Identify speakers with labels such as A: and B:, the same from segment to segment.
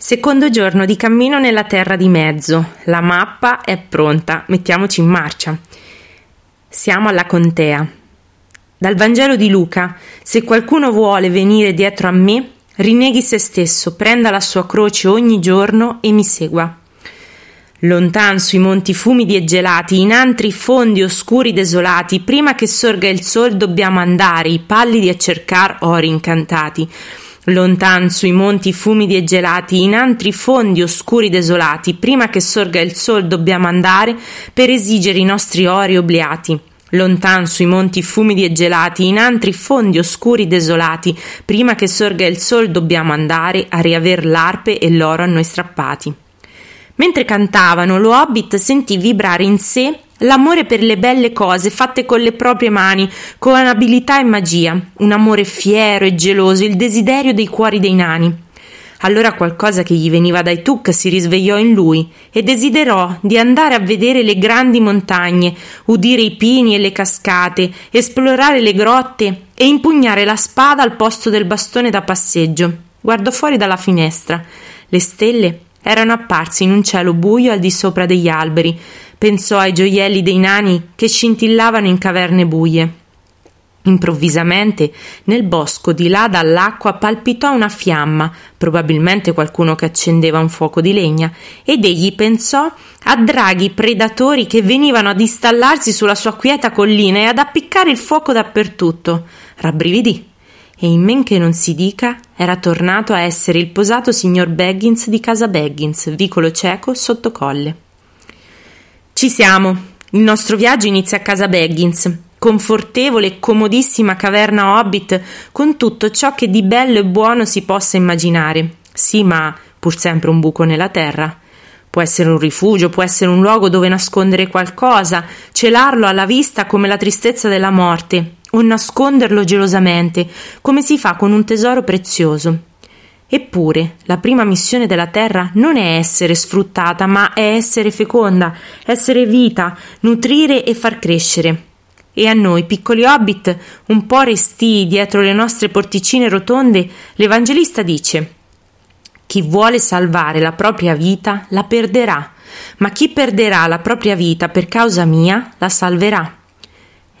A: Secondo giorno di cammino nella terra di mezzo. La mappa è pronta, mettiamoci in marcia. Siamo alla contea. Dal Vangelo di Luca: Se qualcuno vuole venire dietro a me, rinneghi se stesso, prenda la sua croce ogni giorno e mi segua. Lontan sui monti fumidi e gelati, in antri fondi oscuri desolati, prima che sorga il sol dobbiamo andare, i pallidi a cercar ori incantati. Lontan sui monti fumidi e gelati, in antri fondi oscuri desolati, prima che sorga il sol dobbiamo andare per esigere i nostri ori obliati. Lontan sui monti fumidi e gelati, in antri fondi oscuri desolati, prima che sorga il sol dobbiamo andare a riaver l'arpe e l'oro a noi strappati. Mentre cantavano, lo hobbit sentì vibrare in sé l'amore per le belle cose fatte con le proprie mani, con abilità e magia, un amore fiero e geloso, il desiderio dei cuori dei nani. Allora qualcosa che gli veniva dai Tuk si risvegliò in lui e desiderò di andare a vedere le grandi montagne, udire i pini e le cascate, esplorare le grotte e impugnare la spada al posto del bastone da passeggio. Guardò fuori dalla finestra. Le stelle erano apparse in un cielo buio al di sopra degli alberi. Pensò ai gioielli dei nani che scintillavano in caverne buie. Improvvisamente, nel bosco di là dall'acqua palpitò una fiamma, probabilmente qualcuno che accendeva un fuoco di legna, ed egli pensò a draghi predatori che venivano ad installarsi sulla sua quieta collina e ad appiccare il fuoco dappertutto. Rabbrividì e in men che non si dica era tornato a essere il posato signor Baggins di casa Baggins, vicolo cieco sotto colle. Ci siamo. Il nostro viaggio inizia a casa Baggins, confortevole e comodissima caverna hobbit con tutto ciò che di bello e buono si possa immaginare. Sì, ma pur sempre un buco nella terra. Può essere un rifugio, può essere un luogo dove nascondere qualcosa, celarlo alla vista come la tristezza della morte, o nasconderlo gelosamente, come si fa con un tesoro prezioso. Eppure, la prima missione della Terra non è essere sfruttata, ma è essere feconda, essere vita, nutrire e far crescere. E a noi, piccoli hobbit, un po' restii dietro le nostre porticine rotonde, l'Evangelista dice Chi vuole salvare la propria vita la perderà, ma chi perderà la propria vita per causa mia la salverà.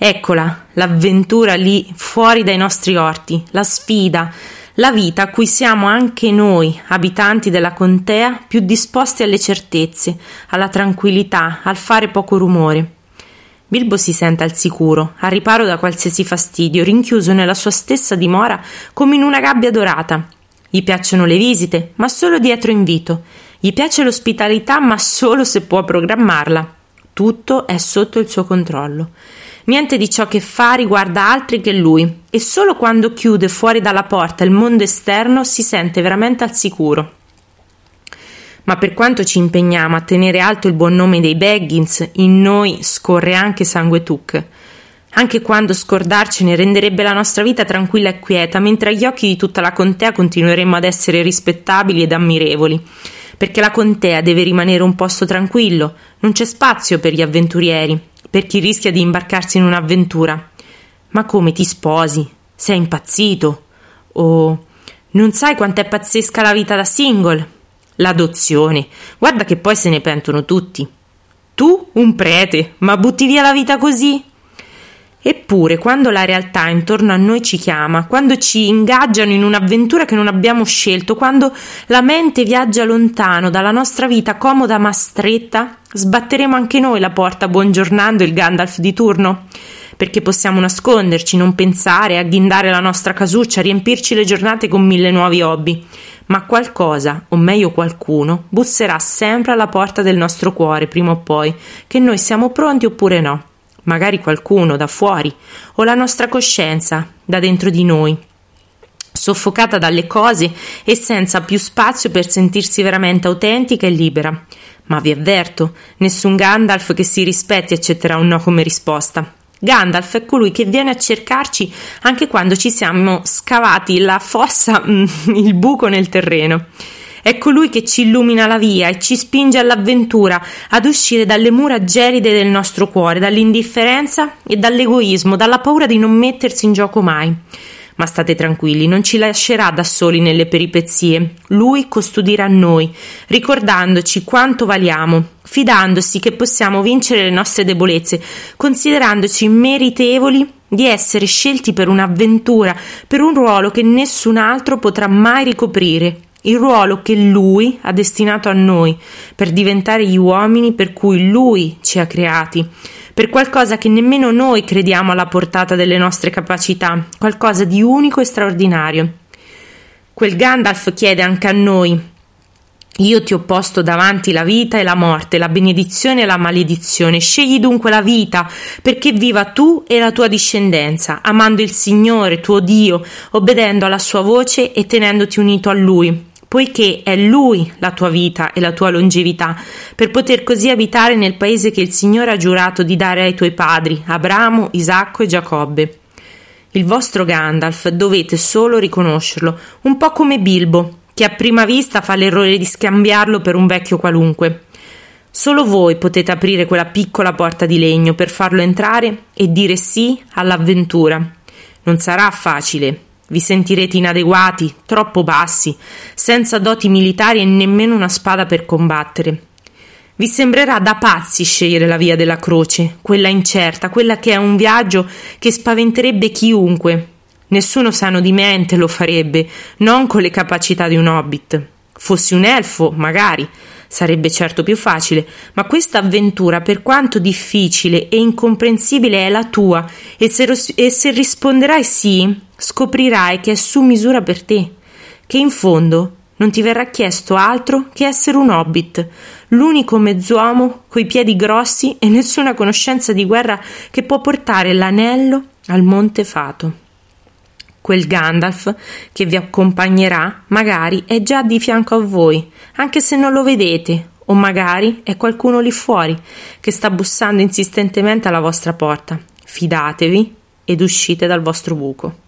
A: Eccola, l'avventura lì fuori dai nostri orti, la sfida, la vita a cui siamo anche noi, abitanti della contea, più disposti alle certezze, alla tranquillità, al fare poco rumore. Bilbo si sente al sicuro, a riparo da qualsiasi fastidio, rinchiuso nella sua stessa dimora come in una gabbia dorata. Gli piacciono le visite, ma solo dietro invito. Gli piace l'ospitalità, ma solo se può programmarla. Tutto è sotto il suo controllo. Niente di ciò che fa riguarda altri che lui e solo quando chiude fuori dalla porta il mondo esterno si sente veramente al sicuro. Ma per quanto ci impegniamo a tenere alto il buon nome dei Baggins, in noi scorre anche sangue Tuc. Anche quando scordarcene renderebbe la nostra vita tranquilla e quieta, mentre agli occhi di tutta la contea continueremmo ad essere rispettabili ed ammirevoli. Perché la contea deve rimanere un posto tranquillo, non c'è spazio per gli avventurieri, per chi rischia di imbarcarsi in un'avventura. Ma come ti sposi? Sei impazzito? O non sai quanto è pazzesca la vita da single? L'adozione. Guarda che poi se ne pentono tutti. Tu, un prete, ma butti via la vita così? Eppure, quando la realtà intorno a noi ci chiama, quando ci ingaggiano in un'avventura che non abbiamo scelto, quando la mente viaggia lontano dalla nostra vita comoda ma stretta, sbatteremo anche noi la porta buongiornando il Gandalf di turno? Perché possiamo nasconderci, non pensare, agghindare la nostra casuccia, riempirci le giornate con mille nuovi hobby. Ma qualcosa, o meglio qualcuno, busserà sempre alla porta del nostro cuore prima o poi, che noi siamo pronti oppure no magari qualcuno da fuori, o la nostra coscienza da dentro di noi, soffocata dalle cose e senza più spazio per sentirsi veramente autentica e libera. Ma vi avverto, nessun Gandalf che si rispetti accetterà un no come risposta. Gandalf è colui che viene a cercarci anche quando ci siamo scavati la fossa, il buco nel terreno. È colui che ci illumina la via e ci spinge all'avventura, ad uscire dalle mura gelide del nostro cuore, dall'indifferenza e dall'egoismo, dalla paura di non mettersi in gioco mai. Ma state tranquilli, non ci lascerà da soli nelle peripezie. Lui custodirà noi, ricordandoci quanto valiamo, fidandosi che possiamo vincere le nostre debolezze, considerandoci meritevoli di essere scelti per un'avventura, per un ruolo che nessun altro potrà mai ricoprire, il ruolo che Lui ha destinato a noi, per diventare gli uomini per cui Lui ci ha creati, per qualcosa che nemmeno noi crediamo alla portata delle nostre capacità, qualcosa di unico e straordinario. Quel Gandalf chiede anche a noi, io ti ho posto davanti la vita e la morte, la benedizione e la maledizione. Scegli dunque la vita, perché viva tu e la tua discendenza, amando il Signore, tuo Dio, obbedendo alla sua voce e tenendoti unito a Lui, poiché è Lui la tua vita e la tua longevità, per poter così abitare nel paese che il Signore ha giurato di dare ai tuoi padri, Abramo, Isacco e Giacobbe. Il vostro Gandalf dovete solo riconoscerlo, un po' come Bilbo, che a prima vista fa l'errore di scambiarlo per un vecchio qualunque. Solo voi potete aprire quella piccola porta di legno per farlo entrare e dire sì all'avventura. Non sarà facile. Vi sentirete inadeguati, troppo bassi, senza doti militari e nemmeno una spada per combattere. Vi sembrerà da pazzi scegliere la via della croce, quella incerta, quella che è un viaggio che spaventerebbe chiunque, Nessuno sano di mente lo farebbe, non con le capacità di un hobbit. Fossi un elfo, magari, sarebbe certo più facile, ma questa avventura, per quanto difficile e incomprensibile, è la tua, e se, e se risponderai sì, scoprirai che è su misura per te, che in fondo non ti verrà chiesto altro che essere un hobbit, l'unico mezz'uomo coi piedi grossi e nessuna conoscenza di guerra che può portare l'anello al Monte Fato quel Gandalf che vi accompagnerà magari è già di fianco a voi, anche se non lo vedete, o magari è qualcuno lì fuori che sta bussando insistentemente alla vostra porta. Fidatevi ed uscite dal vostro buco.